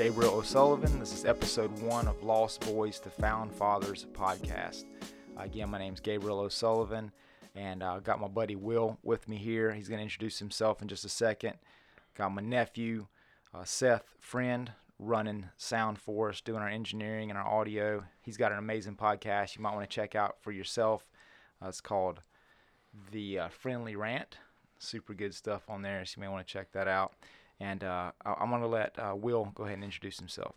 Gabriel O'Sullivan. This is episode one of Lost Boys to Found Fathers podcast. Again, my name is Gabriel O'Sullivan, and I uh, got my buddy Will with me here. He's going to introduce himself in just a second. Got my nephew, uh, Seth Friend, running sound for us, doing our engineering and our audio. He's got an amazing podcast you might want to check out for yourself. Uh, it's called The uh, Friendly Rant. Super good stuff on there, so you may want to check that out. And uh, I'm going to let uh, Will go ahead and introduce himself.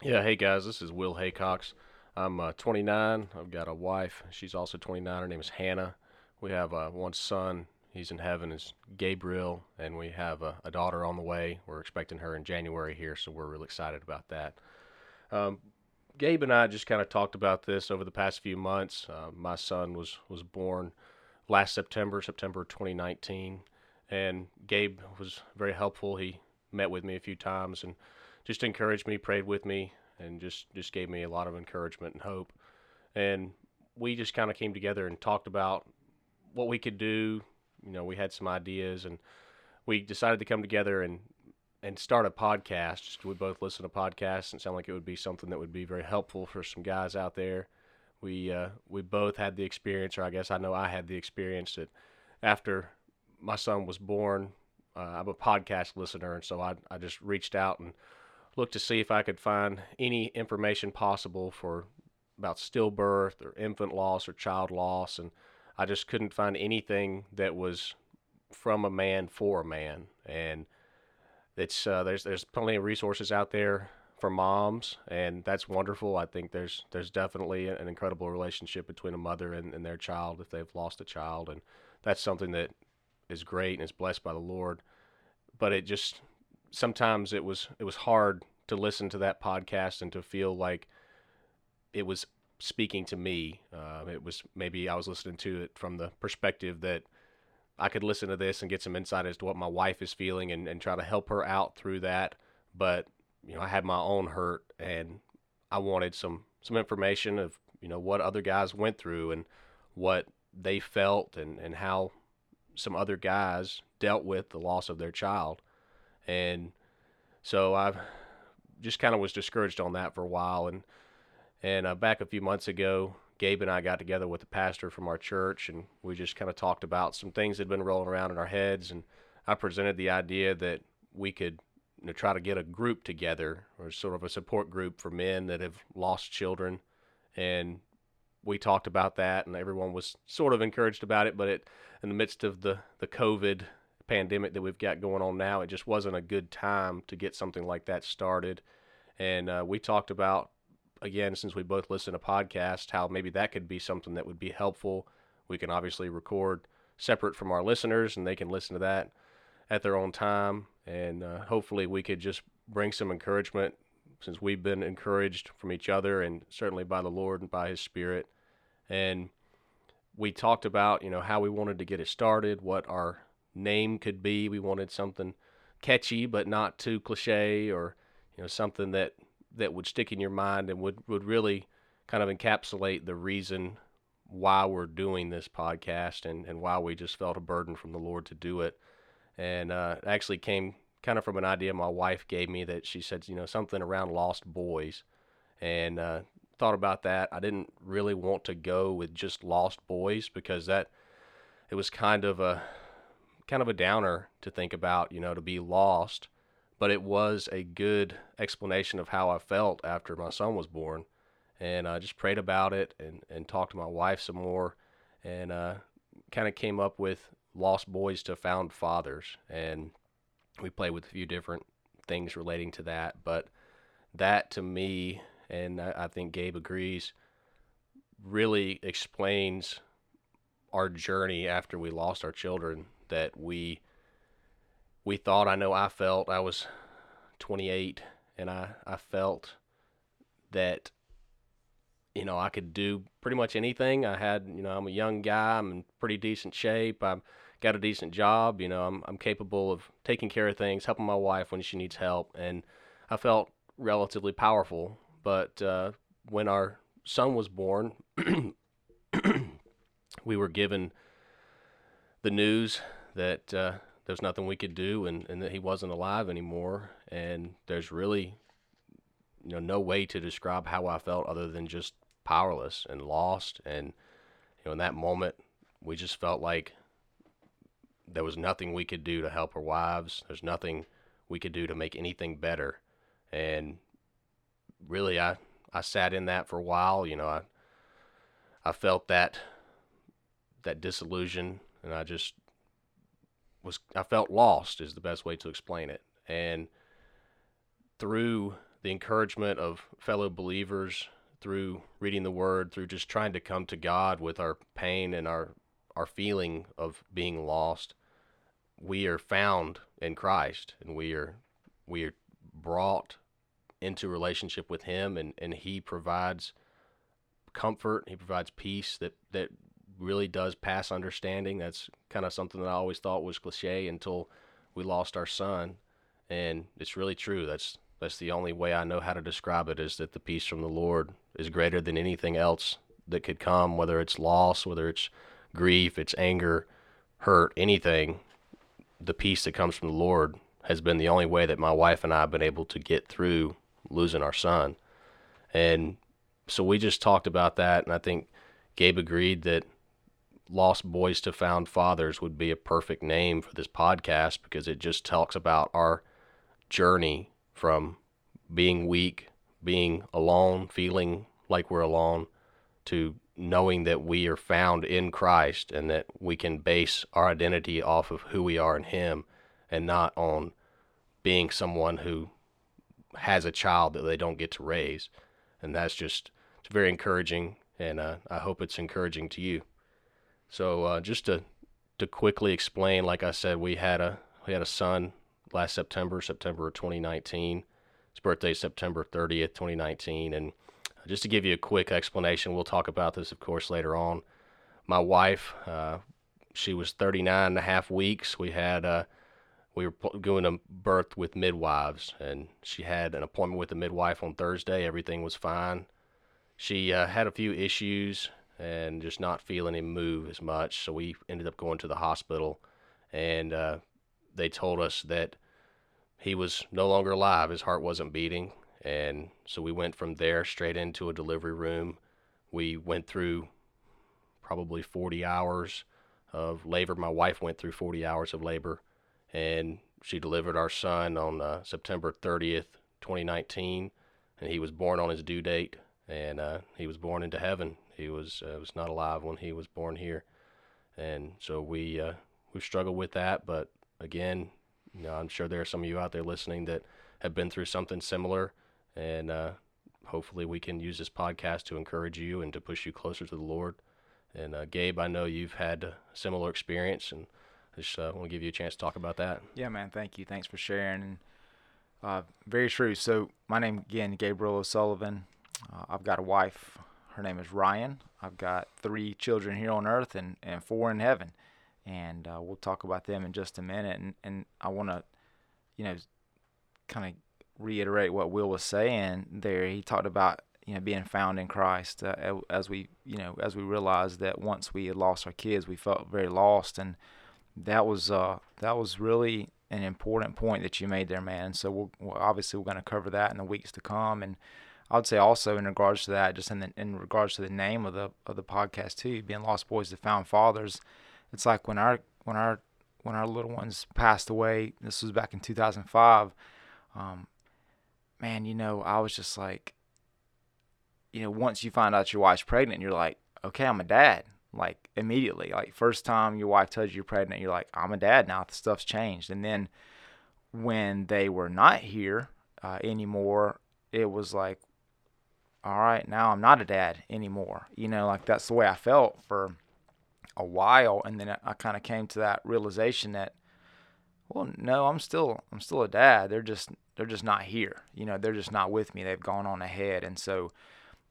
Yeah, hey guys, this is Will Haycox. I'm uh, 29. I've got a wife. She's also 29. Her name is Hannah. We have uh, one son. He's in heaven. Is Gabriel, and we have a, a, daughter on the way. We're expecting her in January here, so we're really excited about that. Um, Gabe and I just kind of talked about this over the past few months. Uh, my son was was born last September, September 2019 and Gabe was very helpful. He met with me a few times and just encouraged me, prayed with me, and just just gave me a lot of encouragement and hope. And we just kind of came together and talked about what we could do. You know, we had some ideas, and we decided to come together and and start a podcast. We both listen to podcasts and sound like it would be something that would be very helpful for some guys out there. We uh, we both had the experience, or I guess I know I had the experience that after my son was born, uh, I'm a podcast listener, and so I, I just reached out and looked to see if I could find any information possible for about stillbirth or infant loss or child loss, and I just couldn't find anything that was from a man for a man. And it's uh, there's there's plenty of resources out there for moms, and that's wonderful. I think there's there's definitely an incredible relationship between a mother and, and their child if they've lost a child, and that's something that is great and is blessed by the Lord. But it just sometimes it was it was hard to listen to that podcast and to feel like it was speaking to me. Uh, it was maybe I was listening to it from the perspective that I could listen to this and get some insight as to what my wife is feeling and, and try to help her out through that. But you know, I had my own hurt and I wanted some some information of you know what other guys went through and what they felt and and how some other guys dealt with the loss of their child. And so I just kind of was discouraged on that for a while. And, and uh, back a few months ago, Gabe and I got together with the pastor from our church and we just kind of talked about some things that had been rolling around in our heads. And I presented the idea that we could you know, try to get a group together or sort of a support group for men that have lost children and we talked about that, and everyone was sort of encouraged about it. But it, in the midst of the the COVID pandemic that we've got going on now, it just wasn't a good time to get something like that started. And uh, we talked about again, since we both listen to podcasts, how maybe that could be something that would be helpful. We can obviously record separate from our listeners, and they can listen to that at their own time. And uh, hopefully, we could just bring some encouragement since we've been encouraged from each other and certainly by the Lord and by His Spirit. And we talked about, you know, how we wanted to get it started, what our name could be. We wanted something catchy but not too cliche or, you know, something that that would stick in your mind and would, would really kind of encapsulate the reason why we're doing this podcast and, and why we just felt a burden from the Lord to do it. And uh, actually came kind of from an idea my wife gave me that she said, you know, something around lost boys. And uh, thought about that. I didn't really want to go with just lost boys because that it was kind of a kind of a downer to think about, you know, to be lost. But it was a good explanation of how I felt after my son was born. And I just prayed about it and, and talked to my wife some more and uh, kind of came up with lost boys to found fathers. And we play with a few different things relating to that. But that to me, and I, I think Gabe agrees, really explains our journey after we lost our children that we we thought I know I felt I was 28 and I I felt that you know I could do pretty much anything I had you know I'm a young guy I'm in pretty decent shape I'm got a decent job. You know, I'm I'm capable of taking care of things, helping my wife when she needs help, and I felt relatively powerful. But uh, when our son was born, we were given the news that uh, there's nothing we could do and, and that he wasn't alive anymore. And there's really you know no way to describe how I felt other than just powerless and lost and you know in that moment we just felt like there was nothing we could do to help our wives. There's nothing we could do to make anything better. And really I I sat in that for a while you know I I felt that that disillusion and I just was I felt lost is the best way to explain it. And through the encouragement of fellow believers, through reading the word, through just trying to come to God with our pain and our our feeling of being lost, we are found in Christ and we are we are brought into relationship with him and, and he provides comfort, he provides peace that, that really does pass understanding. That's kind of something that I always thought was cliche until we lost our son. And it's really true. That's that's the only way I know how to describe it is that the peace from the Lord is greater than anything else that could come, whether it's loss, whether it's grief, it's anger, hurt, anything. The peace that comes from the Lord has been the only way that my wife and I have been able to get through losing our son. And so we just talked about that, and I think Gabe agreed that Lost Boys to Found Fathers would be a perfect name for this podcast because it just talks about our journey from being weak, being alone, feeling like we're alone, to knowing that we are found in Christ and that we can base our identity off of who we are in Him and not on being someone who has a child that they don't get to raise. And that's just, it's very encouraging. And uh, I hope it's encouraging to you. So uh, just to, to quickly explain, like I said, we had a, we had a son last September, September of 2019. His birthday is September 30th, 2019. And just to give you a quick explanation, we'll talk about this, of course, later on. My wife, uh, she was 39 and a half weeks. We had, uh, we were going to birth with midwives, and she had an appointment with the midwife on Thursday. Everything was fine. She uh, had a few issues and just not feeling him move as much, so we ended up going to the hospital, and uh, they told us that he was no longer alive. His heart wasn't beating. And so we went from there straight into a delivery room. We went through probably 40 hours of labor. My wife went through 40 hours of labor. And she delivered our son on uh, September 30th, 2019. And he was born on his due date. And uh, he was born into heaven. He was uh, was not alive when he was born here. And so we uh, we struggled with that, but again, you know, I'm sure there are some of you out there listening that have been through something similar, and uh, hopefully we can use this podcast to encourage you and to push you closer to the Lord. And uh, Gabe, I know you've had a similar experience, and I just uh, want to give you a chance to talk about that. Yeah, man. Thank you. Thanks for sharing. Uh, very true. So my name again, Gabriel O'Sullivan. Uh, I've got a wife. Her name is Ryan. I've got three children here on earth and, and four in heaven and uh, we'll talk about them in just a minute. And and I want to, you know, kind of reiterate what Will was saying there. He talked about you know being found in Christ uh, as we you know as we realized that once we had lost our kids, we felt very lost, and that was uh that was really an important point that you made there, man. So we'll obviously we're going to cover that in the weeks to come, and I would say also in regards to that, just in the, in regards to the name of the of the podcast too, being Lost Boys to Found Fathers it's like when our when our when our little ones passed away. This was back in 2005. Um, man, you know, I was just like, you know, once you find out your wife's pregnant, you're like, okay, I'm a dad. Like immediately, like first time your wife tells you you're pregnant, you're like, I'm a dad now. The stuff's changed. And then when they were not here uh, anymore, it was like, all right, now I'm not a dad anymore. You know, like that's the way I felt for a while, and then I, kind of came to that realization that, well, no, I'm still I'm still a dad. They're just they're just not here. You know, they're just not with me. They've gone on ahead, and so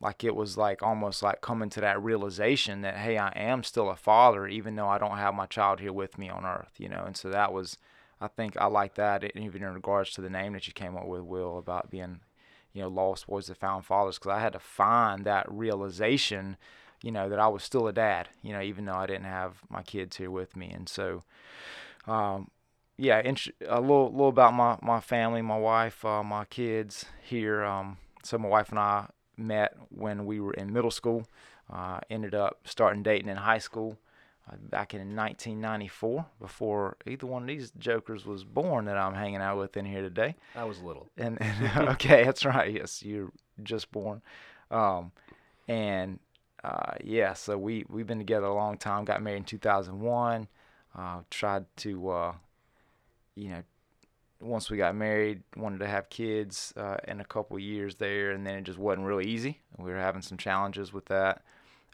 like it was like almost like coming to that realization that hey, I am still a father, even though I don't have my child here with me on earth. You know, and so that was. I think I like that, even in regards to the name that you came up with, Will, about being, you know, lost boys that found fathers, because I had to find that realization you know, that I was still a dad, you know, even though I didn't have my kids here with me. And so, um, yeah, a little, little about my, my family, my wife, uh, my kids here. Um, so my wife and I met when we were in middle school. Uh, ended up starting dating in high school uh, back in 1994, before either one of these jokers was born that I'm hanging out with in here today. I was little. And, and okay, that's right. Yes, you're just born. Um, and uh, yeah, so we we've been together a long time. Got married in 2001. Uh, tried to, uh, you know, once we got married, wanted to have kids uh, in a couple years there, and then it just wasn't really easy. We were having some challenges with that.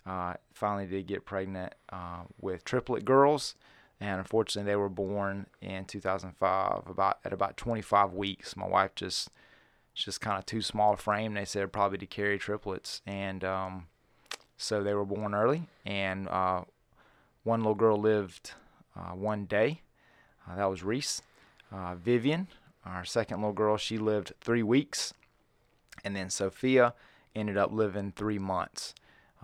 Uh, finally, did get pregnant uh, with triplet girls, and unfortunately, they were born in 2005, about at about 25 weeks. My wife just just kind of too small a frame. They said probably to carry triplets, and um, so they were born early. And uh, one little girl lived uh, one day. Uh, that was Reese. Uh, Vivian, our second little girl, she lived three weeks, and then Sophia ended up living three months.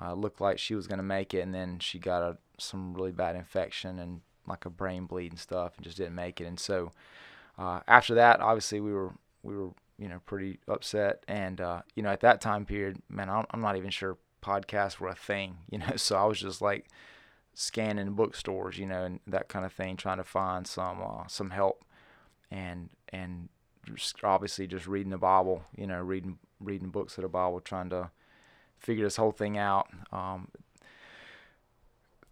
Uh, looked like she was going to make it, and then she got a, some really bad infection and like a brain bleed and stuff, and just didn't make it. And so uh, after that, obviously we were we were you know pretty upset, and uh, you know at that time period, man, I'm, I'm not even sure podcasts were a thing, you know. So I was just like scanning bookstores, you know, and that kind of thing, trying to find some uh, some help, and and obviously just reading the Bible, you know, reading reading books of the Bible, trying to figure this whole thing out. Um,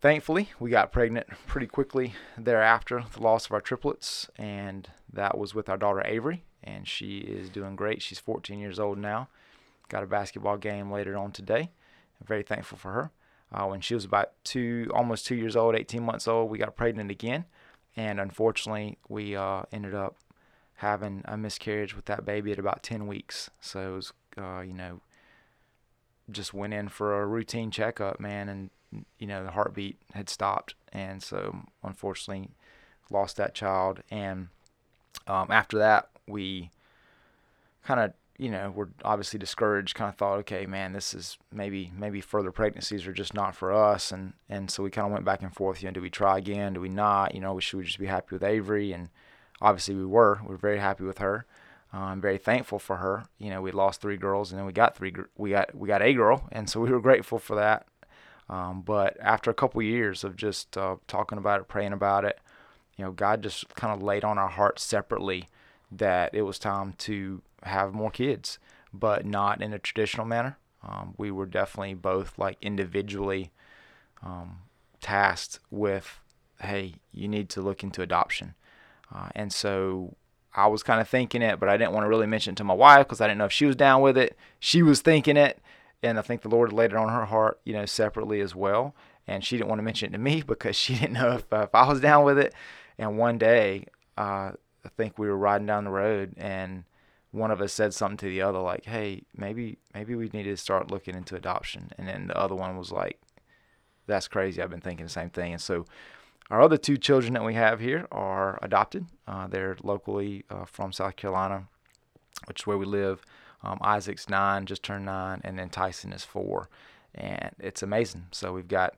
thankfully, we got pregnant pretty quickly thereafter, the loss of our triplets, and that was with our daughter Avery, and she is doing great. She's 14 years old now. Got a basketball game later on today. I'm very thankful for her. Uh, when she was about two, almost two years old, 18 months old, we got pregnant again, and unfortunately, we uh, ended up having a miscarriage with that baby at about 10 weeks. So it was, uh, you know, just went in for a routine checkup, man, and you know the heartbeat had stopped, and so unfortunately lost that child. And um, after that, we kind of you know were obviously discouraged. Kind of thought, okay, man, this is maybe maybe further pregnancies are just not for us, and and so we kind of went back and forth. You know, do we try again? Do we not? You know, should we just be happy with Avery? And obviously we were. We were very happy with her. Uh, I'm very thankful for her. You know, we lost three girls, and then we got three. We got we got a girl, and so we were grateful for that. Um, but after a couple years of just uh, talking about it, praying about it, you know, God just kind of laid on our hearts separately that it was time to have more kids, but not in a traditional manner. Um, we were definitely both like individually um, tasked with, hey, you need to look into adoption. Uh, and so I was kind of thinking it, but I didn't want to really mention it to my wife because I didn't know if she was down with it. She was thinking it, and I think the Lord laid it on her heart, you know, separately as well. And she didn't want to mention it to me because she didn't know if, uh, if I was down with it. And one day, uh, I think we were riding down the road, and one of us said something to the other, like, "Hey, maybe maybe we need to start looking into adoption." And then the other one was like, "That's crazy. I've been thinking the same thing." And so our other two children that we have here are adopted. Uh, they're locally uh, from South Carolina, which is where we live. Um, Isaac's nine, just turned nine, and then Tyson is four. And it's amazing. So we've got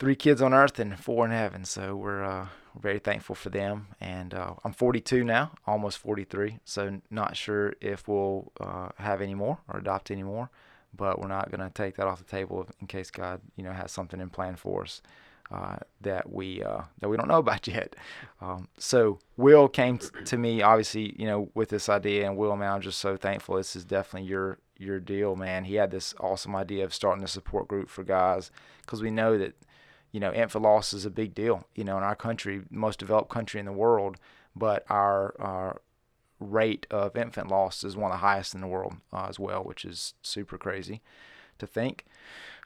three kids on earth and four in heaven. So we're, uh, very thankful for them. And uh, I'm 42 now, almost 43. So not sure if we'll uh, have any more or adopt any more. But we're not going to take that off the table in case God, you know, has something in plan for us uh, that we uh, that we don't know about yet. Um, so Will came t- to me, obviously, you know, with this idea, and Will, man, I'm just so thankful. This is definitely your your deal, man. He had this awesome idea of starting a support group for guys because we know that, you know, infant loss is a big deal. You know, in our country, most developed country in the world, but our our rate of infant loss is one of the highest in the world uh, as well, which is super crazy to think.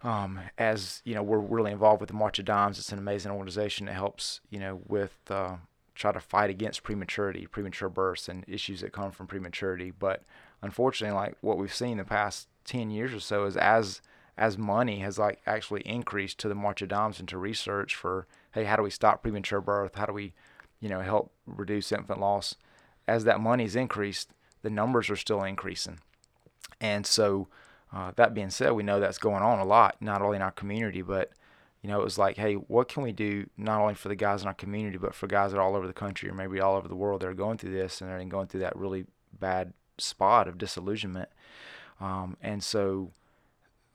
Um, as you know, we're really involved with the March of Dimes. It's an amazing organization that helps you know with uh, try to fight against prematurity, premature births, and issues that come from prematurity. But unfortunately, like what we've seen the past ten years or so is as as money has like actually increased to the March of Dimes and to research for hey, how do we stop premature birth? How do we, you know, help reduce infant loss? As that money's increased, the numbers are still increasing, and so uh, that being said, we know that's going on a lot, not only in our community, but you know, it was like, hey, what can we do not only for the guys in our community, but for guys that are all over the country or maybe all over the world that are going through this and they're going through that really bad spot of disillusionment. Um, and so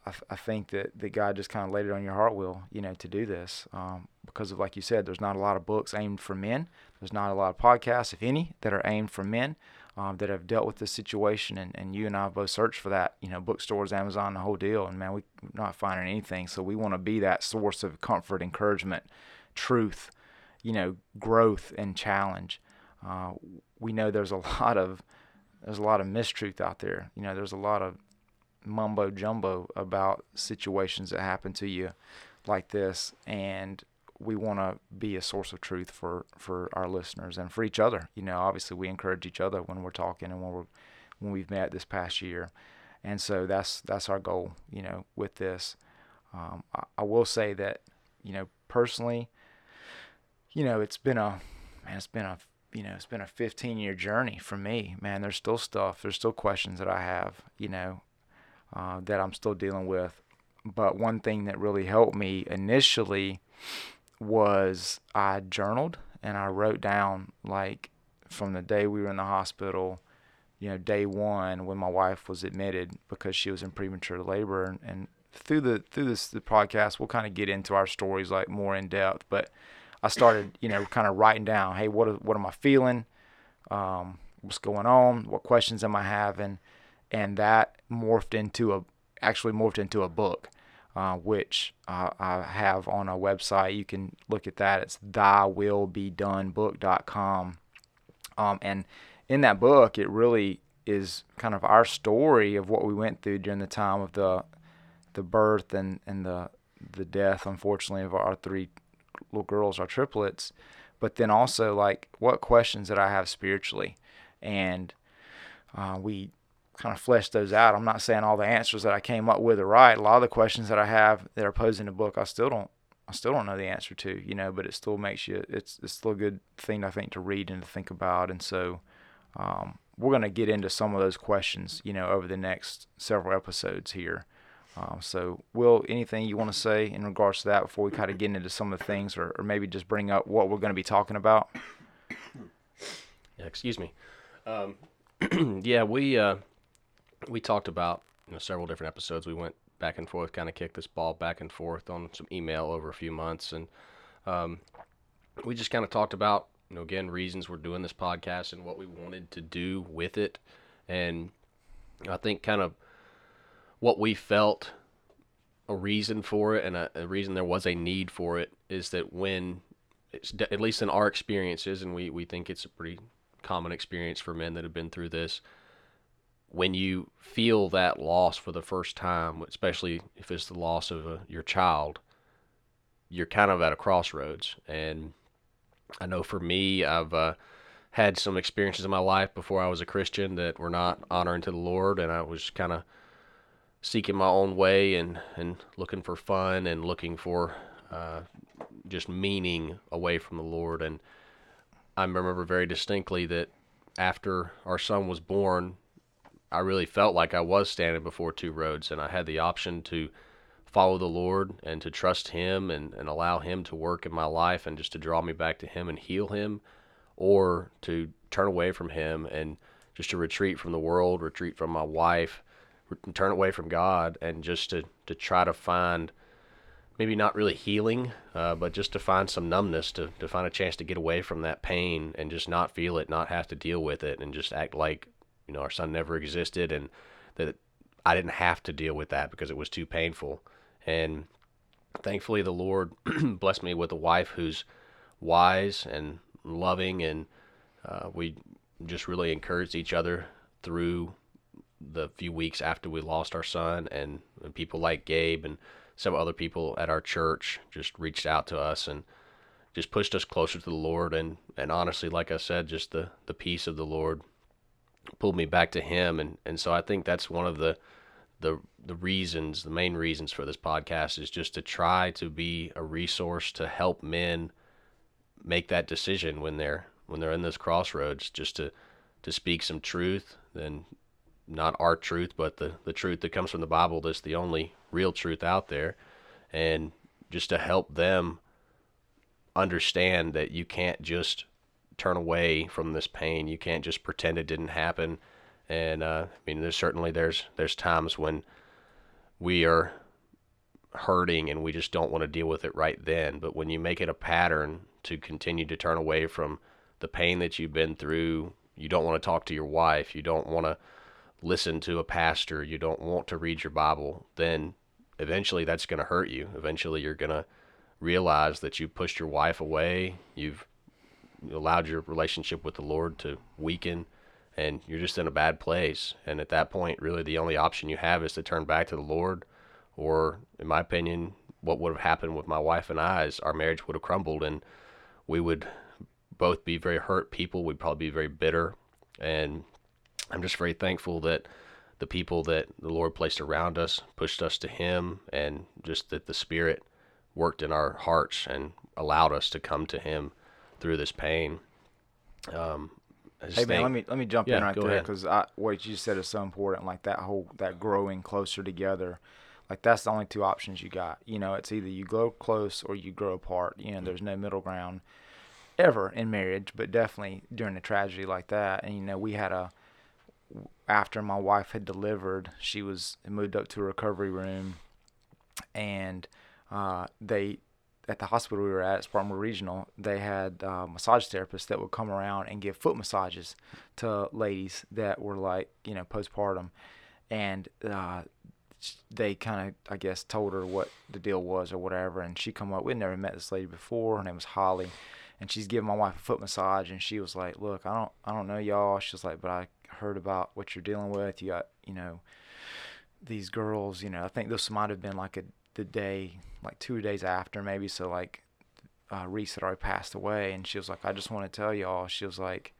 I, I think that, that God just kind of laid it on your heart will, you know, to do this. Um, because of, like you said, there's not a lot of books aimed for men. There's not a lot of podcasts, if any, that are aimed for men um, that have dealt with this situation. And, and you and I have both searched for that, you know, bookstores, Amazon, the whole deal. And man, we're not finding anything. So we want to be that source of comfort, encouragement, truth, you know, growth and challenge. Uh, we know there's a lot of there's a lot of mistruth out there. You know, there's a lot of mumbo jumbo about situations that happen to you like this, and we want to be a source of truth for for our listeners and for each other. You know, obviously we encourage each other when we're talking and when we're when we've met this past year, and so that's that's our goal. You know, with this, um, I, I will say that you know personally, you know, it's been a man, it's been a you know, it's been a 15 year journey for me, man. There's still stuff, there's still questions that I have, you know, uh, that I'm still dealing with. But one thing that really helped me initially was I journaled and I wrote down like from the day we were in the hospital, you know, day one when my wife was admitted because she was in premature labor, and, and through the through this the podcast, we'll kind of get into our stories like more in depth. But I started, you know, kind of writing down, hey, what what am I feeling? Um, what's going on? What questions am I having? And that morphed into a actually morphed into a book uh, which uh, I have on a website. You can look at that. It's thy will be thywillbedonebook.com. Um, and in that book, it really is kind of our story of what we went through during the time of the the birth and, and the the death, unfortunately, of our three little girls, our triplets. But then also like what questions that I have spiritually, and uh, we kind of flesh those out. I'm not saying all the answers that I came up with are right. A lot of the questions that I have that are posed in the book, I still don't, I still don't know the answer to, you know, but it still makes you, it's, it's still a good thing, I think, to read and to think about. And so, um, we're going to get into some of those questions, you know, over the next several episodes here. Um, so, Will, anything you want to say in regards to that before we kind of get into some of the things, or, or maybe just bring up what we're going to be talking about? Yeah, excuse me. Um, yeah, we uh, we talked about you know several different episodes. We went back and forth, kind of kicked this ball back and forth on some email over a few months, and um, we just kind of talked about you know again reasons we're doing this podcast and what we wanted to do with it, and I think kind of what we felt a reason for it and a, a reason there was a need for it is that when it's at least in our experiences and we, we think it's a pretty common experience for men that have been through this when you feel that loss for the first time, especially if it's the loss of a, your child, you're kind of at a crossroads. And I know for me, I've uh, had some experiences in my life before I was a Christian that were not honoring to the Lord, and I was kind of seeking my own way and, and looking for fun and looking for uh, just meaning away from the Lord. And I remember very distinctly that after our son was born, I really felt like I was standing before two roads and I had the option to follow the Lord and to trust Him and, and allow Him to work in my life and just to draw me back to Him and heal Him, or to turn away from Him and just to retreat from the world, retreat from my wife, turn away from God, and just to, to try to find maybe not really healing, uh, but just to find some numbness, to, to find a chance to get away from that pain and just not feel it, not have to deal with it, and just act like you know our son never existed and that I didn't have to deal with that because it was too painful. And thankfully, the Lord blessed me with a wife who's wise and loving, and uh, we just really encouraged each other through the few weeks after we lost our son. And, and people like Gabe and several other people at our church just reached out to us and just pushed us closer to the Lord. And, and honestly, like I said, just the, the peace of the Lord pulled me back to him and and so I think that's one of the the the reasons the main reasons for this podcast is just to try to be a resource to help men make that decision when they're when they're in those crossroads just to to speak some truth then not our truth but the the truth that comes from the Bible that's the only real truth out there and just to help them understand that you can't just turn away from this pain. You can't just pretend it didn't happen And uh, I mean, there's certainly there's there's times when we are hurting and we just don't want to deal with it right then. But when you make it a pattern to continue to turn away from the pain that you've been through, you don't want to talk to your wife, you don't want to listen to a pastor, you don't want to read your Bible, then eventually that's going to hurt you. Eventually you're going to realize that you pushed your wife away, you've allowed your relationship with the Lord to weaken, and you're just in a bad place. And at that point, really the only option you have is to turn back to the Lord or in my opinion, what would have happened with my wife and I is our marriage would have crumbled and we would both be very hurt people. We'd probably be very bitter. And I'm just very thankful that the people that the Lord placed around us pushed us to Him and just that the Spirit worked in our hearts and allowed us to come to Him through this pain. Um, hey man, let me let me jump yeah, in right there because what you said is so important. Like that whole that growing closer together like that's the only two options you got. You know, it's either you grow close or you grow apart. You know, there's no middle ground ever in marriage, but definitely during a tragedy like that. And you know, we had a after my wife had delivered, she was moved up to a recovery room, and uh, they at the hospital we were at, Spartanburg Regional, they had uh, massage therapists that would come around and give foot massages to ladies that were like, you know, postpartum. And uh, they kind of, I guess, told her what the deal was or whatever, and she come up. We'd never met this lady before. Her name was Holly, and she's giving my wife a foot massage, and she was like, "Look, I don't, I don't know y'all." She was like, "But I heard about what you're dealing with. You got, you know, these girls. You know, I think this might have been like a the day, like two days after, maybe. So like, uh, Reese had already passed away, and she was like, "I just want to tell y'all." She was like,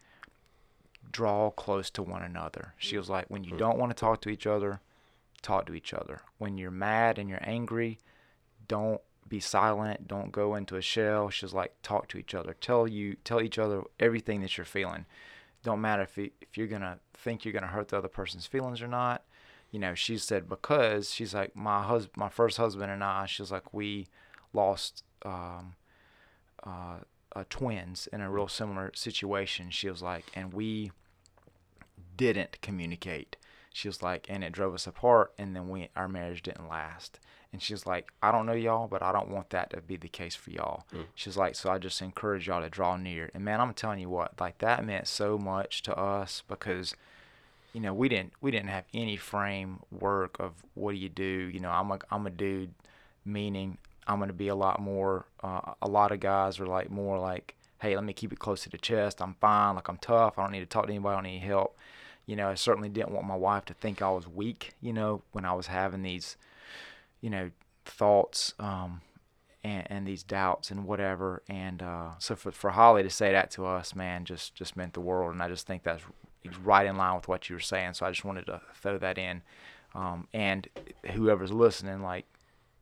"Draw close to one another." She was like, "When you don't want to talk to each other." talk to each other. When you're mad and you're angry, don't be silent. Don't go into a shell. She's like, talk to each other. Tell you, tell each other everything that you're feeling. Don't matter if you, if you're gonna think you're gonna hurt the other person's feelings or not. You know, she said because she's like my husband, my first husband and I. She's like we lost um, uh, uh, twins in a real similar situation. She was like, and we didn't communicate she was like, and it drove us apart, and then we our marriage didn't last. And she was like, I don't know y'all, but I don't want that to be the case for y'all. Mm. She's like, so I just encourage y'all to draw near. And man, I'm telling you what, like that meant so much to us because, you know, we didn't we didn't have any framework of what do you do. You know, I'm a I'm a dude, meaning I'm gonna be a lot more. Uh, a lot of guys are like more like, hey, let me keep it close to the chest. I'm fine. Like I'm tough. I don't need to talk to anybody. I don't need help you know, I certainly didn't want my wife to think I was weak, you know, when I was having these, you know, thoughts um, and, and these doubts and whatever. And uh, so for, for Holly to say that to us, man, just, just meant the world. And I just think that's right in line with what you were saying. So I just wanted to throw that in. Um, and whoever's listening, like,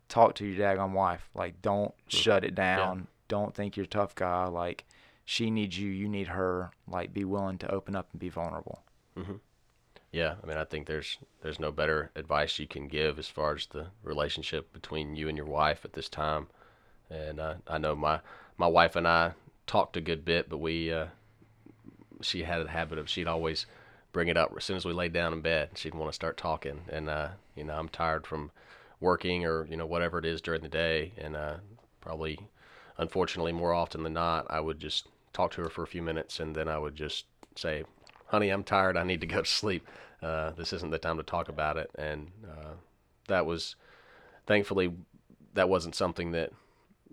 talk to your daggone wife. Like, don't shut it down. Yeah. Don't think you're a tough guy. Like, she needs you. You need her. Like, be willing to open up and be vulnerable. Mm-hmm. Yeah, I mean, I think there's there's no better advice you can give as far as the relationship between you and your wife at this time. And uh, I know my my wife and I talked a good bit, but we uh, she had a habit of she'd always bring it up as soon as we laid down in bed. She'd want to start talking, and uh, you know, I'm tired from working or you know whatever it is during the day, and uh, probably unfortunately more often than not, I would just talk to her for a few minutes, and then I would just say, honey, I'm tired. I need to go to sleep. Uh, this isn't the time to talk about it. And uh, that was, thankfully, that wasn't something that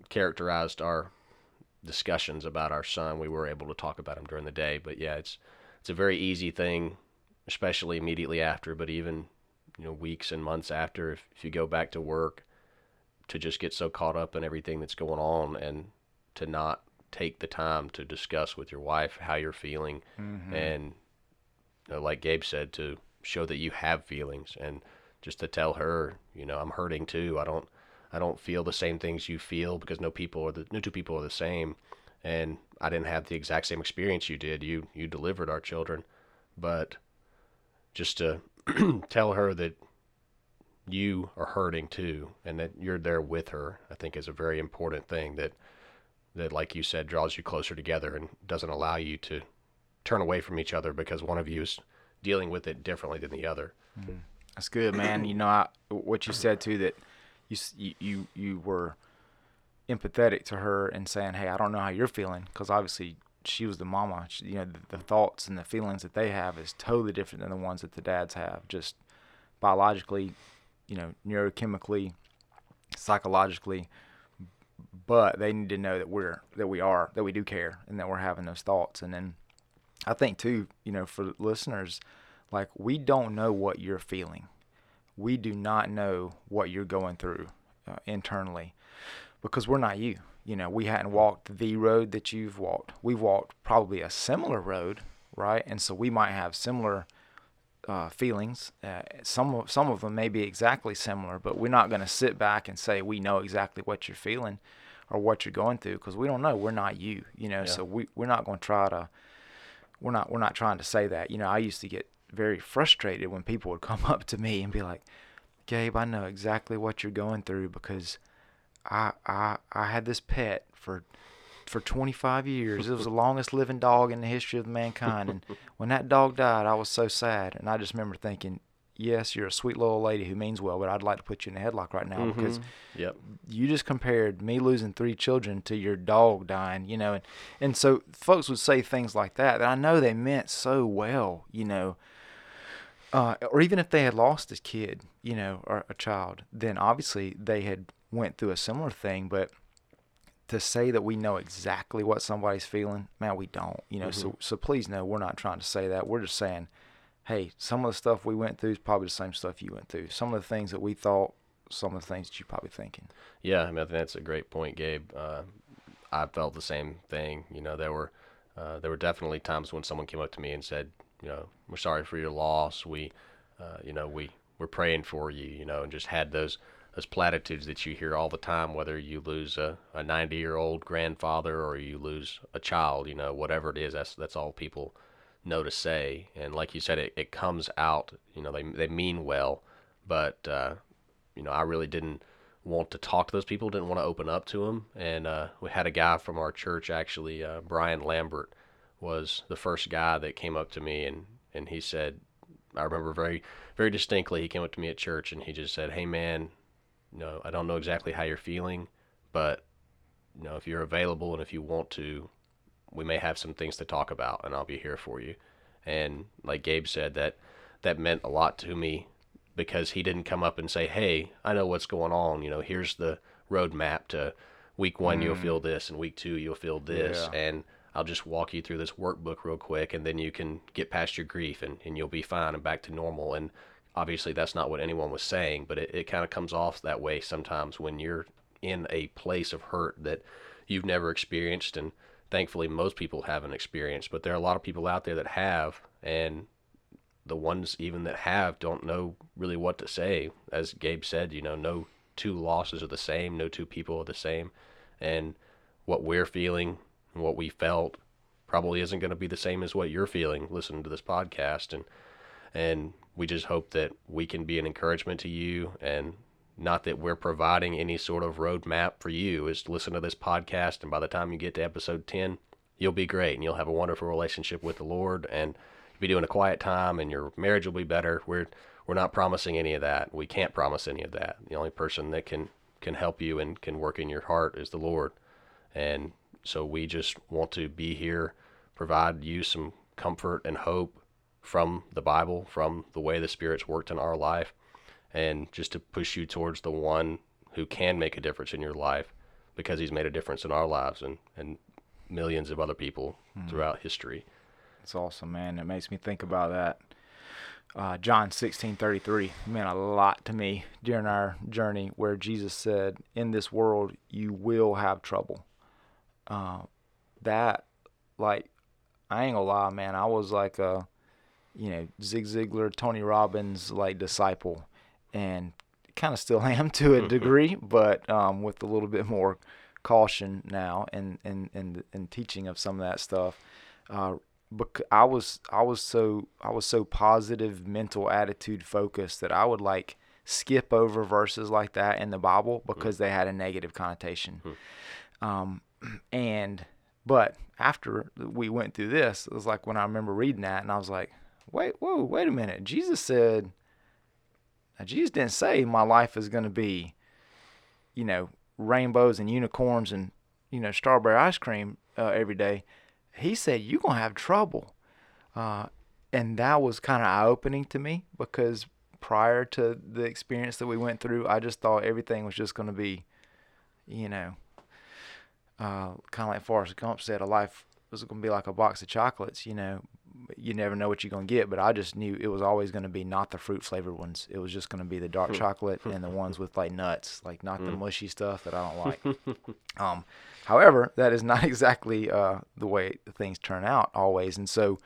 characterized our discussions about our son. We were able to talk about him during the day. But yeah, it's it's a very easy thing, especially immediately after. But even you know weeks and months after, if, if you go back to work, to just get so caught up in everything that's going on and to not take the time to discuss with your wife how you're feeling mm-hmm. and you know, like Gabe said, to show that you have feelings and just to tell her, you know, I'm hurting too. I don't, I don't feel the same things you feel because no people are the no two people are the same, and I didn't have the exact same experience you did. You you delivered our children, but just to tell her that you are hurting too and that you're there with her, I think is a very important thing that that like you said draws you closer together and doesn't allow you to turn away from each other because one of you is dealing with it differently than the other. That's good, man. you know, I, what you said too that you you you, were empathetic to her and saying, "Hey, I don't know how you're feeling," because obviously she was the mama. She, you know, the, the thoughts and the feelings that they have is totally different than the ones that the dads have, just biologically, you know, neurochemically, psychologically. But they need to know that we're that we are that we do care and that we're having those thoughts. And then I think too, you know, for listeners, like we don't know what you're feeling. We do not know what you're going through uh, internally because we're not you. You know, we hadn't walked the road that you've walked. We've walked probably a similar road, right? And so we might have similar uh, feelings. Uh, some of some of them may be exactly similar, but we're not going to sit back and say we know exactly what you're feeling or what you're going through because we don't know. We're not you, you know. Yeah. So we we're not going to try to. We're not we're not trying to say that. You know, I used to get very frustrated when people would come up to me and be like, "Gabe, I know exactly what you're going through because I I I had this pet for for 25 years. It was the longest living dog in the history of mankind. And when that dog died, I was so sad. And I just remember thinking, yes, you're a sweet little lady who means well, but I'd like to put you in a headlock right now because Mhm. Yep. you just compared me losing three children to your dog dying, you know. And, and so folks would say things like that that I know they meant so well, you know. Uh, or even if they had lost a kid, you know, or a child, then obviously they had went through a similar thing. But to say that we know exactly what somebody's feeling, man, we don't. You know, so so please know we're not trying to say that. We're just saying, hey, some of the stuff we went through is probably the same stuff you went through. Some of the things that we thought, some of the things that you're probably thinking. Yeah, I mean, I think that's a great point, Gabe. Uh, I felt the same thing. You know, there were uh, there were definitely times when someone came up to me and said, you know, we're sorry for your loss. We, uh, you know, we we're praying for you. You know, and just had those those platitudes that you hear all the time. Whether you lose a, a 90 year old grandfather or you lose a child, you know, whatever it is, that's that's all people know to say. And like you said, it, it comes out. You know, they they mean well, but uh, you know, I really didn't want to talk to those people, didn't want to open up to them. And uh, we had a guy from our church, actually, uh, Brian Lambert, was the first guy that came up to me, and and he said, I remember very very distinctly, he came up to me at church, and he just said, "Hey, man, you know, I don't know exactly how you're feeling, but you know, if you're available and if you want to, we may have some things to talk about, and I'll be here for you." And like Gabe said, that that meant a lot to me because he didn't come up and say, "Hey, I know what's going on. You know, here's the roadmap to week one. You'll mm. feel this, and week two you'll feel this, Yeah. and I'll just walk you through this workbook real quick, and then you can get past your grief, and, and you'll be fine and back to normal." And obviously, that's not what anyone was saying, but it, it kind of comes off that way sometimes when you're in a place of hurt that you've never experienced, and thankfully most people haven't experienced. But there are a lot of people out there that have, and the ones even that have don't know really what to say. As Gabe said, you know, no two losses are the same, no two people are the same, and what we're feeling and what we felt probably isn't going to be the same as what you're feeling listening to this podcast and and we just hope that we can be an encouragement to you and not that we're providing any sort of roadmap for you is to listen to this podcast and by the time you get to episode 10 you'll be great and you'll have a wonderful relationship with the lord and be doing a quiet time and your marriage will be better. We're we're not promising any of that. We can't promise any of that. The only person that can can help you and can work in your heart is the Lord. And so we just want to be here, provide you some comfort and hope from the Bible, from the way the Spirit's worked in our life, and just to push you towards the one who can make a difference in your life because he's made a difference in our lives and, and millions of other people throughout history. It's awesome, man. It makes me think about that. Uh, John sixteen thirty three meant a lot to me during our journey, where Jesus said, "In this world you will have trouble." Uh, that, like, I ain't gonna lie, man. I was like a, you know, Zig Ziglar, Tony Robbins like disciple, and kind of still am to a degree, but um, with a little bit more caution now and and and and teaching of some of that stuff. Uh, I was I was so I was so positive mental attitude focused that I would like skip over verses like that in the Bible because they had a negative connotation. Um, and but after we went through this, it was like when I remember reading that and I was like, wait, whoa, wait a minute. Jesus said, now Jesus didn't say my life is going to be, you know, rainbows and unicorns and, you know, strawberry ice cream uh, every day. He said, you're going to have trouble. Uh, and that was kind of eye opening to me because prior to the experience that we went through, I just thought everything was just going to be, you know, uh, kind of like Forrest Gump said, a life was going to be like a box of chocolates, you know, you never know what you're going to get. But I just knew it was always going to be not the fruit flavored ones. It was just going to be the dark hmm. chocolate and the ones with like nuts, like not the hmm. mushy stuff that I don't like. um, however, that is not exactly uh, the way things turn out always. And so,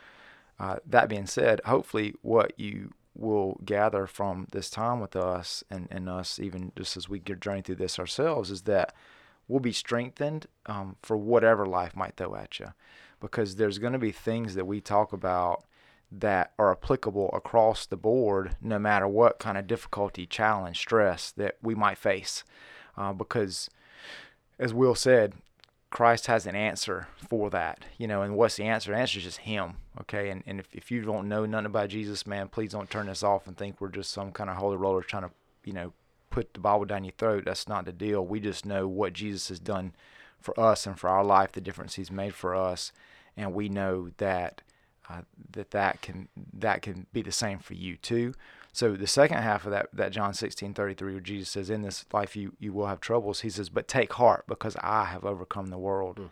uh, that being said, hopefully, what you will gather from this time with us and, and us, even just as we journey through this ourselves, is that we'll be strengthened um, for whatever life might throw at you. Because there's going to be things that we talk about that are applicable across the board, no matter what kind of difficulty, challenge, stress that we might face. Uh, because, as Will said, Christ has an answer for that, you know, and what's the answer? The answer is just Him, okay? And, and if, if you don't know nothing about Jesus, man, please don't turn this off and think we're just some kind of holy roller trying to, you know, put the Bible down your throat. That's not the deal. We just know what Jesus has done for us and for our life, the difference He's made for us, and we know that uh, that that can that can be the same for you too. So the second half of that that John 16, 33, where Jesus says, In this life you, you will have troubles, he says, But take heart because I have overcome the world. Mm.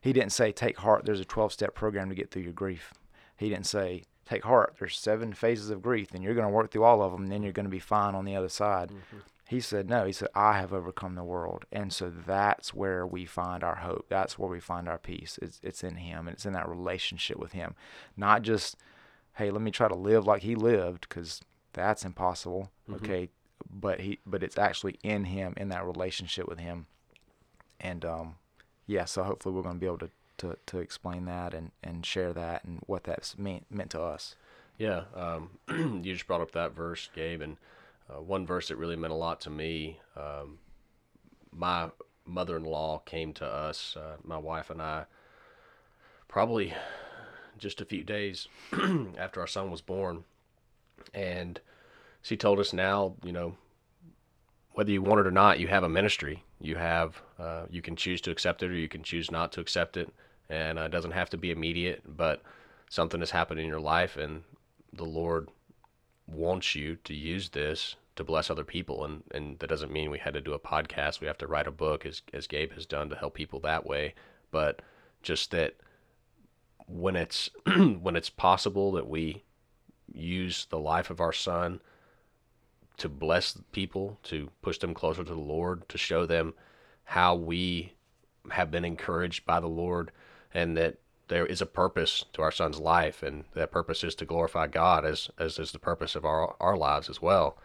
He didn't say take heart, there's a twelve step program to get through your grief. He didn't say take heart, there's seven phases of grief, and you're going to work through all of them, and then you're going to be fine on the other side. Mm-hmm. He said, No, he said, I have overcome the world. And so that's where we find our hope. That's where we find our peace. It's, it's in Him, and it's in that relationship with Him. Not just, hey, let me try to live like He lived, because that's impossible. Mm-hmm. Okay, but he but it's actually in him in that relationship with him, and um, yeah. So hopefully we're going to be able to, to to explain that and and share that and what that's meant meant to us. Yeah, um, you just brought up that verse, Gabe, and uh, one verse that really meant a lot to me. Um, my mother-in-law came to us, uh, my wife and I, probably just a few days after our son was born and she told us now, you know, whether you want it or not, you have a ministry. You have, uh, you can choose to accept it or you can choose not to accept it. And uh, it doesn't have to be immediate, but something has happened in your life and the Lord wants you to use this to bless other people. And, and that doesn't mean we had to do a podcast. We have to write a book as, as Gabe has done to help people that way. But just that when it's, when it's possible that we use the life of our son to bless people, to push them closer to the Lord, to show them how we have been encouraged by the Lord and that there is a purpose to our son's life and that purpose is to glorify God as as is the purpose of our our lives as well.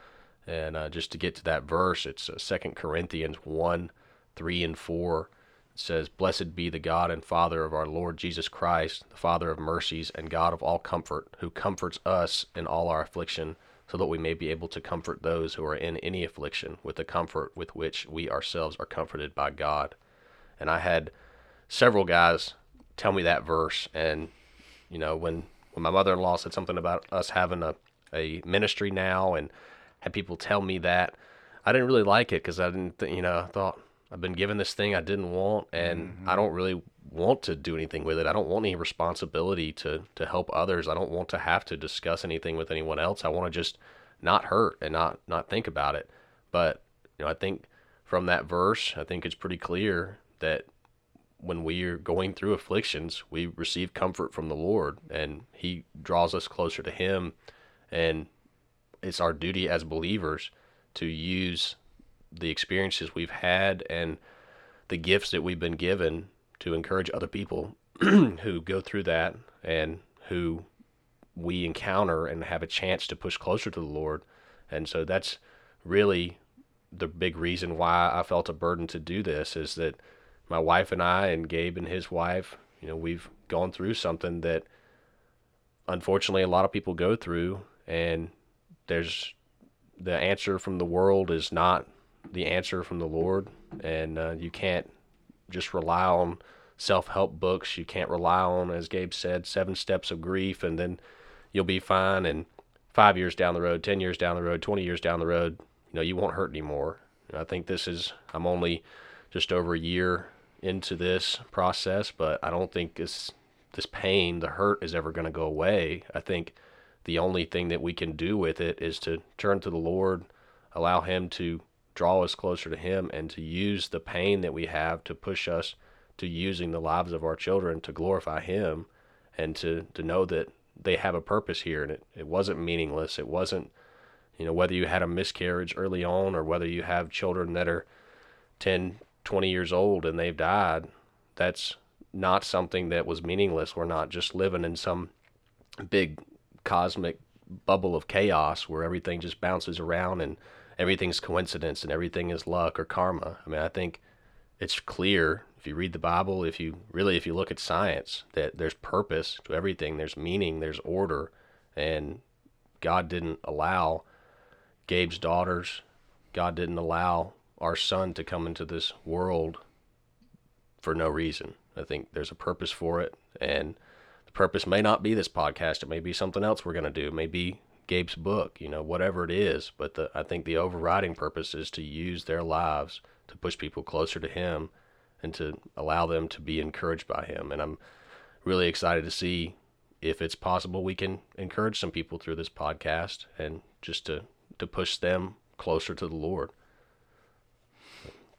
And uh, just to get to that verse, it's uh, Second Corinthians 1, 3 and 4 It says, Blessed be the God and Father of our Lord Jesus Christ, the Father of mercies and God of all comfort, who comforts us in all our affliction, so that we may be able to comfort those who are in any affliction with the comfort with which we ourselves are comforted by God. And I had several guys tell me that verse, and you know, when when my mother in law said something about us having a, a ministry now and had people tell me that, I didn't really like it because I didn't, th- you know, I thought, I've been given this thing I didn't want, and mm-hmm. I don't really want to do anything with it. I don't want any responsibility to to help others. I don't want to have to discuss anything with anyone else. I want to just not hurt and not not think about it. But you know, I think from that verse, I think it's pretty clear that when we are going through afflictions, we receive comfort from the Lord, and He draws us closer to Him, and it's our duty as believers to use the experiences we've had and the gifts that we've been given to encourage other people who go through that and who we encounter and have a chance to push closer to the Lord. And so that's really the big reason why I felt a burden to do this is that my wife and I and Gabe and his wife, you know, we've gone through something that unfortunately a lot of people go through and there's the answer from the world is not the answer from the Lord, and uh, you can't just rely on self help books. You can't rely on, as Gabe said, seven steps of grief, and then you'll be fine and five years down the road, 10 years down the road, 20 years down the road, you know, you won't hurt anymore. I think this is, I'm only just over a year into this process, but I don't think this, this pain, the hurt is ever going to go away. I think the only thing that we can do with it is to turn to the Lord, allow Him to draw us closer to Him, and to use the pain that we have to push us to using the lives of our children to glorify Him and to, to know that they have a purpose here and it, it wasn't meaningless. It wasn't, you know, whether you had a miscarriage early on or whether you have children that are 10, 20 years old and they've died, that's not something that was meaningless. We're not just living in some big cosmic bubble of chaos where everything just bounces around and everything's coincidence and everything is luck or karma. I mean, I think it's clear if you read the Bible, if you really if you look at science, that there's purpose to everything, there's meaning, there's order, and God didn't allow Gabe's daughters, God didn't allow our son to come into this world for no reason. I think there's a purpose for it, and purpose may not be this podcast. It may be something else we're going to do. It may be Gabe's book, you know, whatever it is. But the, I think the overriding purpose is to use their lives to push people closer to Him and to allow them to be encouraged by Him. And I'm really excited to see if it's possible we can encourage some people through this podcast and just to, to push them closer to the Lord.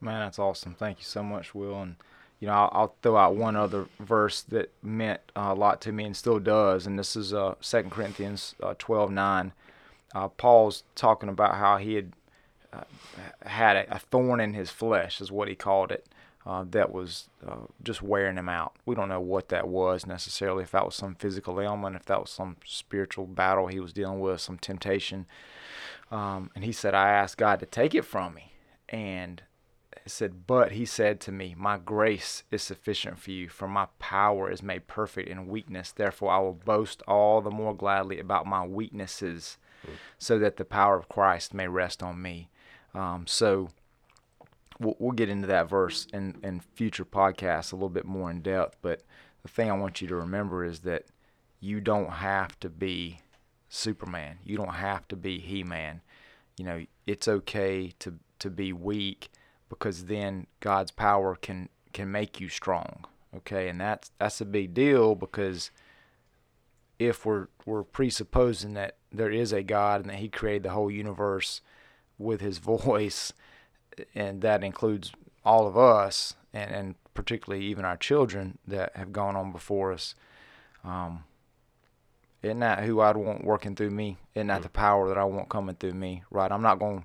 Man, that's awesome. Thank you so much, Will. And you know, I'll, I'll, throw out one other verse that meant a lot to me and still does, and this is uh, 2 Corinthians uh, 12 9. Uh, Paul's talking about how he had uh, had a, a, thorn in his flesh, is what he called it, uh, that was uh, just wearing him out. We don't know what that was necessarily, if that was some physical ailment, if that was some spiritual battle he was dealing with, some temptation. Um, and he said, I asked God to take it from me. And it said, But he said to me, My grace is sufficient for you, for my power is made perfect in weakness. Therefore, I will boast all the more gladly about my weaknesses, mm. so that the power of Christ may rest on me. Um, so, we'll, we'll get into that verse in, in future podcasts a little bit more in depth. But the thing I want you to remember is that you don't have to be Superman. You don't have to be He Man. You know, it's okay to, to be weak because then God's power can can make you strong. Okay, and that's that's a big deal because if we're we're presupposing that there is a God and that He created the whole universe with His voice, and that includes all of us, and, and particularly even our children that have gone on before us. Um, isn't that who I'd want working through me? Isn't that the power that I want coming through me? Right? I'm not going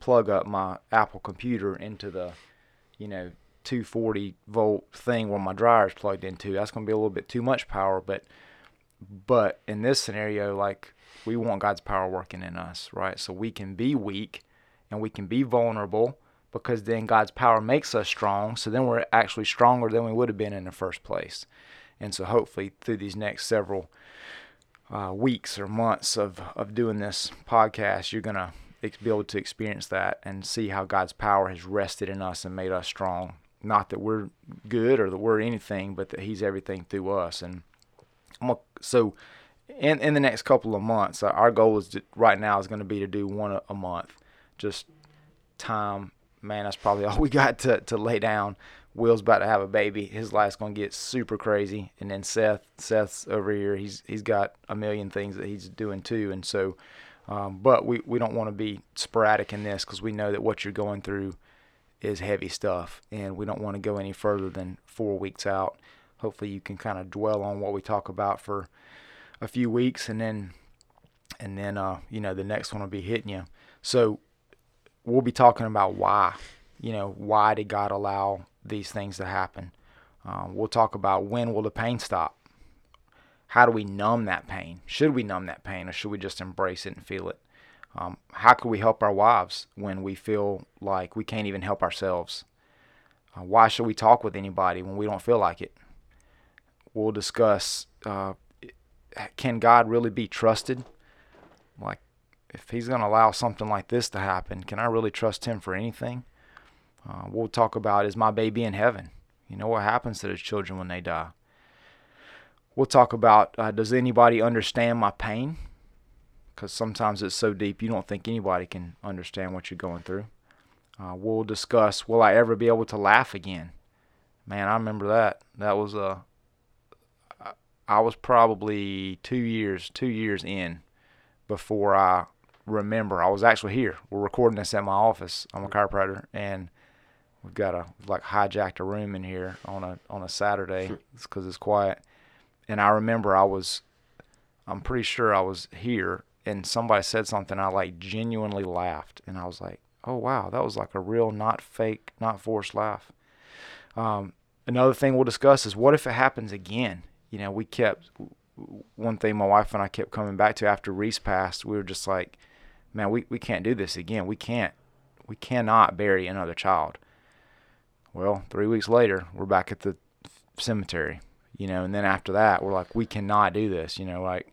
plug up my Apple computer into the, you know, 240 volt thing where my dryer is plugged into. That's going to be a little bit too much power, but but in this scenario like we want God's power working in us, right? So we can be weak and we can be vulnerable because then God's power makes us strong. So then we're actually stronger than we would have been in the first place. And so hopefully through these next several uh, weeks or months of, of doing this podcast, you're going to be able to experience that and see how God's power has rested in us and made us strong. Not that we're good or that we're anything, but that He's everything through us. And so, in in the next couple of months, our goal is to, right now is going to be to do one a, a month. Just time, man. That's probably all we got to to lay down. Will's about to have a baby. His life's gonna get super crazy, and then Seth, Seth's over here. He's he's got a million things that he's doing too, and so um, but we, we don't want to be sporadic in this because we know that what you're going through is heavy stuff, and we don't want to go any further than four weeks out. Hopefully, you can kind of dwell on what we talk about for a few weeks, and then and then uh, you know the next one will be hitting you. So we'll be talking about why. You know, why did God allow these things to happen? Um, we'll talk about when will the pain stop how do we numb that pain? Should we numb that pain or should we just embrace it and feel it? Um, how can we help our wives when we feel like we can't even help ourselves? Uh, why should we talk with anybody when we don't feel like it? We'll discuss uh, can God really be trusted? Like, if He's going to allow something like this to happen, can I really trust Him for anything? Uh, we'll talk about is my baby in heaven? You know what happens to those children when they die? We'll talk about uh, does anybody understand my pain? Because sometimes it's so deep you don't think anybody can understand what you're going through. Uh, we'll discuss will I ever be able to laugh again? Man, I remember that. That was a. Uh, I was probably two years two years in before I remember. I was actually here. We're recording this at my office. I'm a chiropractor, and we've got a like hijacked a room in here on a on a Saturday because it's quiet. And I remember I was, I'm pretty sure I was here, and somebody said something. I like genuinely laughed, and I was like, oh wow, that was like a real, not fake, not forced laugh. Um, another thing we'll discuss is what if it happens again? You know, we kept one thing my wife and I kept coming back to after Reese passed. We were just like, man, we, we can't do this again. We can't, we cannot bury another child. Well, three weeks later, we're back at the cemetery, you know, and then after that, we're like, we cannot do this, you know, like,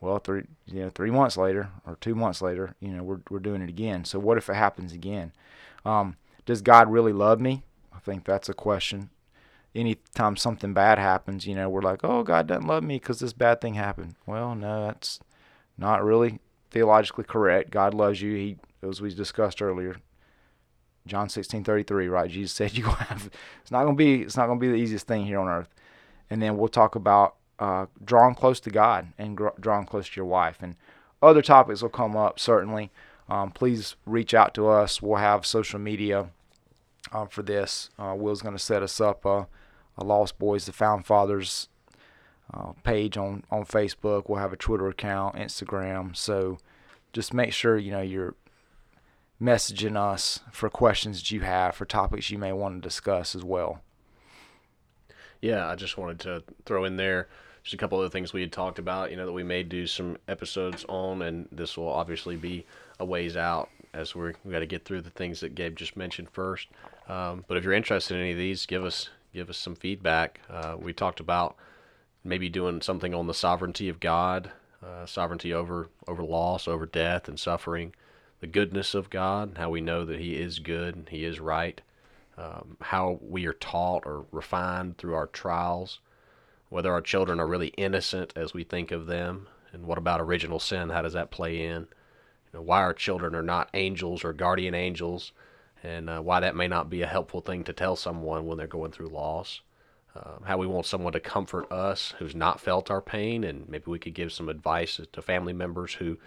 well, three, you know, three months later or two months later, you know, we're, we're doing it again. So what if it happens again? Um, does God really love me? I think that's a question. Anytime something bad happens, you know, we're like, oh, God doesn't love me because this bad thing happened. Well, no, that's not really theologically correct. God loves you. He, as we discussed earlier, John 16, 33, right? Jesus said you have, it's not going to be, it's not going to be the easiest thing here on earth. And then we'll talk about uh, drawing close to God and gr- drawing close to your wife. And other topics will come up, certainly. Um, please reach out to us. We'll have social media um, for this. Uh, Will's going to set us up a, a Lost Boys, the Found Fathers uh, page on, on Facebook. We'll have a Twitter account, Instagram. So just make sure, you know, you're messaging us for questions that you have, for topics you may want to discuss as well. Yeah, I just wanted to throw in there just a couple of things we had talked about, you know, that we may do some episodes on, and this will obviously be a ways out as we're, we got to get through the things that Gabe just mentioned first. Um, but if you're interested in any of these, give us give us some feedback. Uh, we talked about maybe doing something on the sovereignty of God, uh, sovereignty over over loss, over death and suffering the goodness of God, how we know that He is good and He is right, um, how we are taught or refined through our trials, whether our children are really innocent as we think of them, and what about original sin? How does that play in? You know, why our children are not angels or guardian angels, and uh, why that may not be a helpful thing to tell someone when they're going through loss. Um, how we want someone to comfort us who's not felt our pain, and maybe we could give some advice to family members who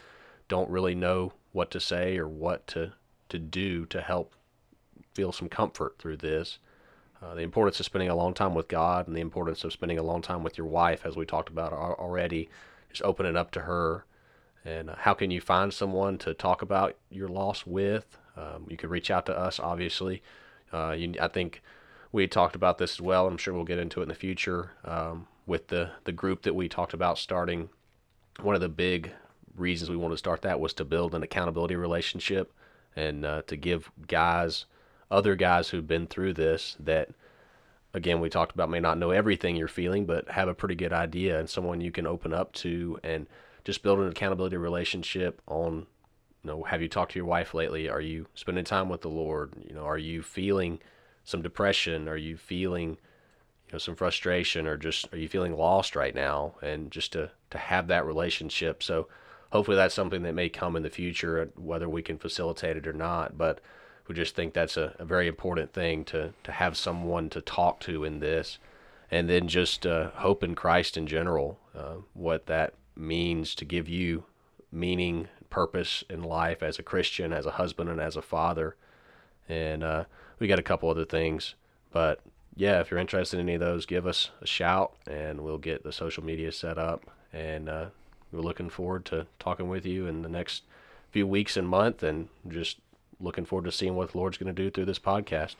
don't really know what to say or what to, to do to help feel some comfort through this. Uh, the importance of spending a long time with God and the importance of spending a long time with your wife, as we talked about already, just open it up to her. And uh, how can you find someone to talk about your loss with? Um, you could reach out to us, obviously. Uh, you, I think we talked about this as well. I'm sure we'll get into it in the future um, with the, the group that we talked about starting. One of the big reasons we wanted to start that was to build an accountability relationship and uh, to give guys, other guys who've been through this, that again we talked about may not know everything you're feeling, but have a pretty good idea and someone you can open up to and just build an accountability relationship on. You know, have you talked to your wife lately? Are you spending time with the Lord? You know, are you feeling some depression? Are you feeling you know some frustration or just are you feeling lost right now and just to to have that relationship so hopefully that's something that may come in the future, whether we can facilitate it or not. But we just think that's a, a very important thing to, to have someone to talk to in this. And then just uh, hope in Christ in general, uh, what that means to give you meaning, purpose in life as a Christian, as a husband, and as a father. And uh, we got a couple other things. But yeah, if you're interested in any of those, give us a shout and we'll get the social media set up and uh, we're looking forward to talking with you in the next few weeks and month, and just looking forward to seeing what the Lord's going to do through this podcast.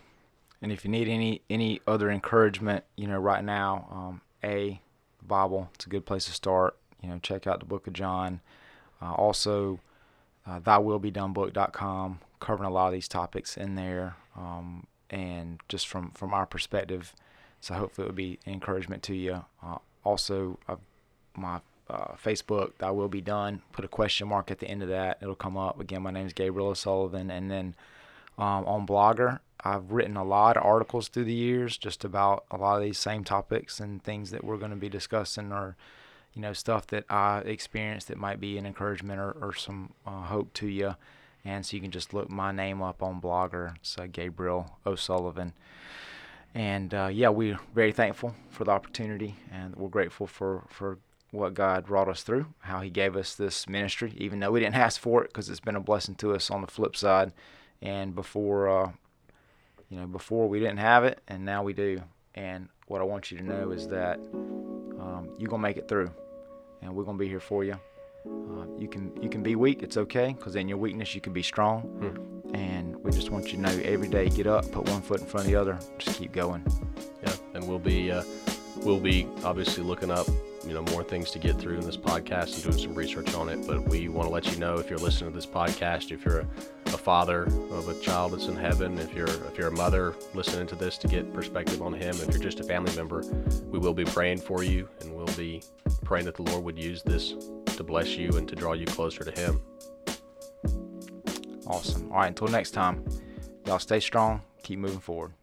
And if you need any any other encouragement, you know, right now, um, a Bible, it's a good place to start. You know, check out the Book of John. Uh, also, uh, ThyWillBeDoneBook.com, covering a lot of these topics in there, um, and just from from our perspective. So hopefully it will be encouragement to you. Uh, also, uh, my uh, Facebook, Thy Will Be Done. Put a question mark at the end of that. It'll come up. Again, my name is Gabriel O'Sullivan. And then um, on Blogger, I've written a lot of articles through the years just about a lot of these same topics and things that we're going to be discussing or you know stuff that I experienced that might be an encouragement or, or some uh, hope to you. And so you can just look my name up on Blogger. It's uh, Gabriel O'Sullivan. And uh, yeah, we're very thankful for the opportunity, and we're grateful for for what God brought us through, how He gave us this ministry, even though we didn't ask for it, because it's been a blessing to us on the flip side. And before, uh, you know, before we didn't have it, and now we do. And what I want you to know is that um, you're gonna make it through, and we're gonna be here for you. Uh, you can you can be weak. It's okay, because in your weakness you can be strong. Hmm. And we just want you to know every day, get up, put one foot in front of the other, just keep going. Yeah, and we'll be uh, we'll be obviously looking up you know more things to get through in this podcast and doing some research on it. But we want to let you know if you're listening to this podcast, if you're a, a father of a child that's in heaven, if you're if you're a mother listening to this to get perspective on him, if you're just a family member, we will be praying for you and we'll be praying that the Lord would use this to bless you and to draw you closer to Him. Awesome. All right, until next time, y'all stay strong, keep moving forward.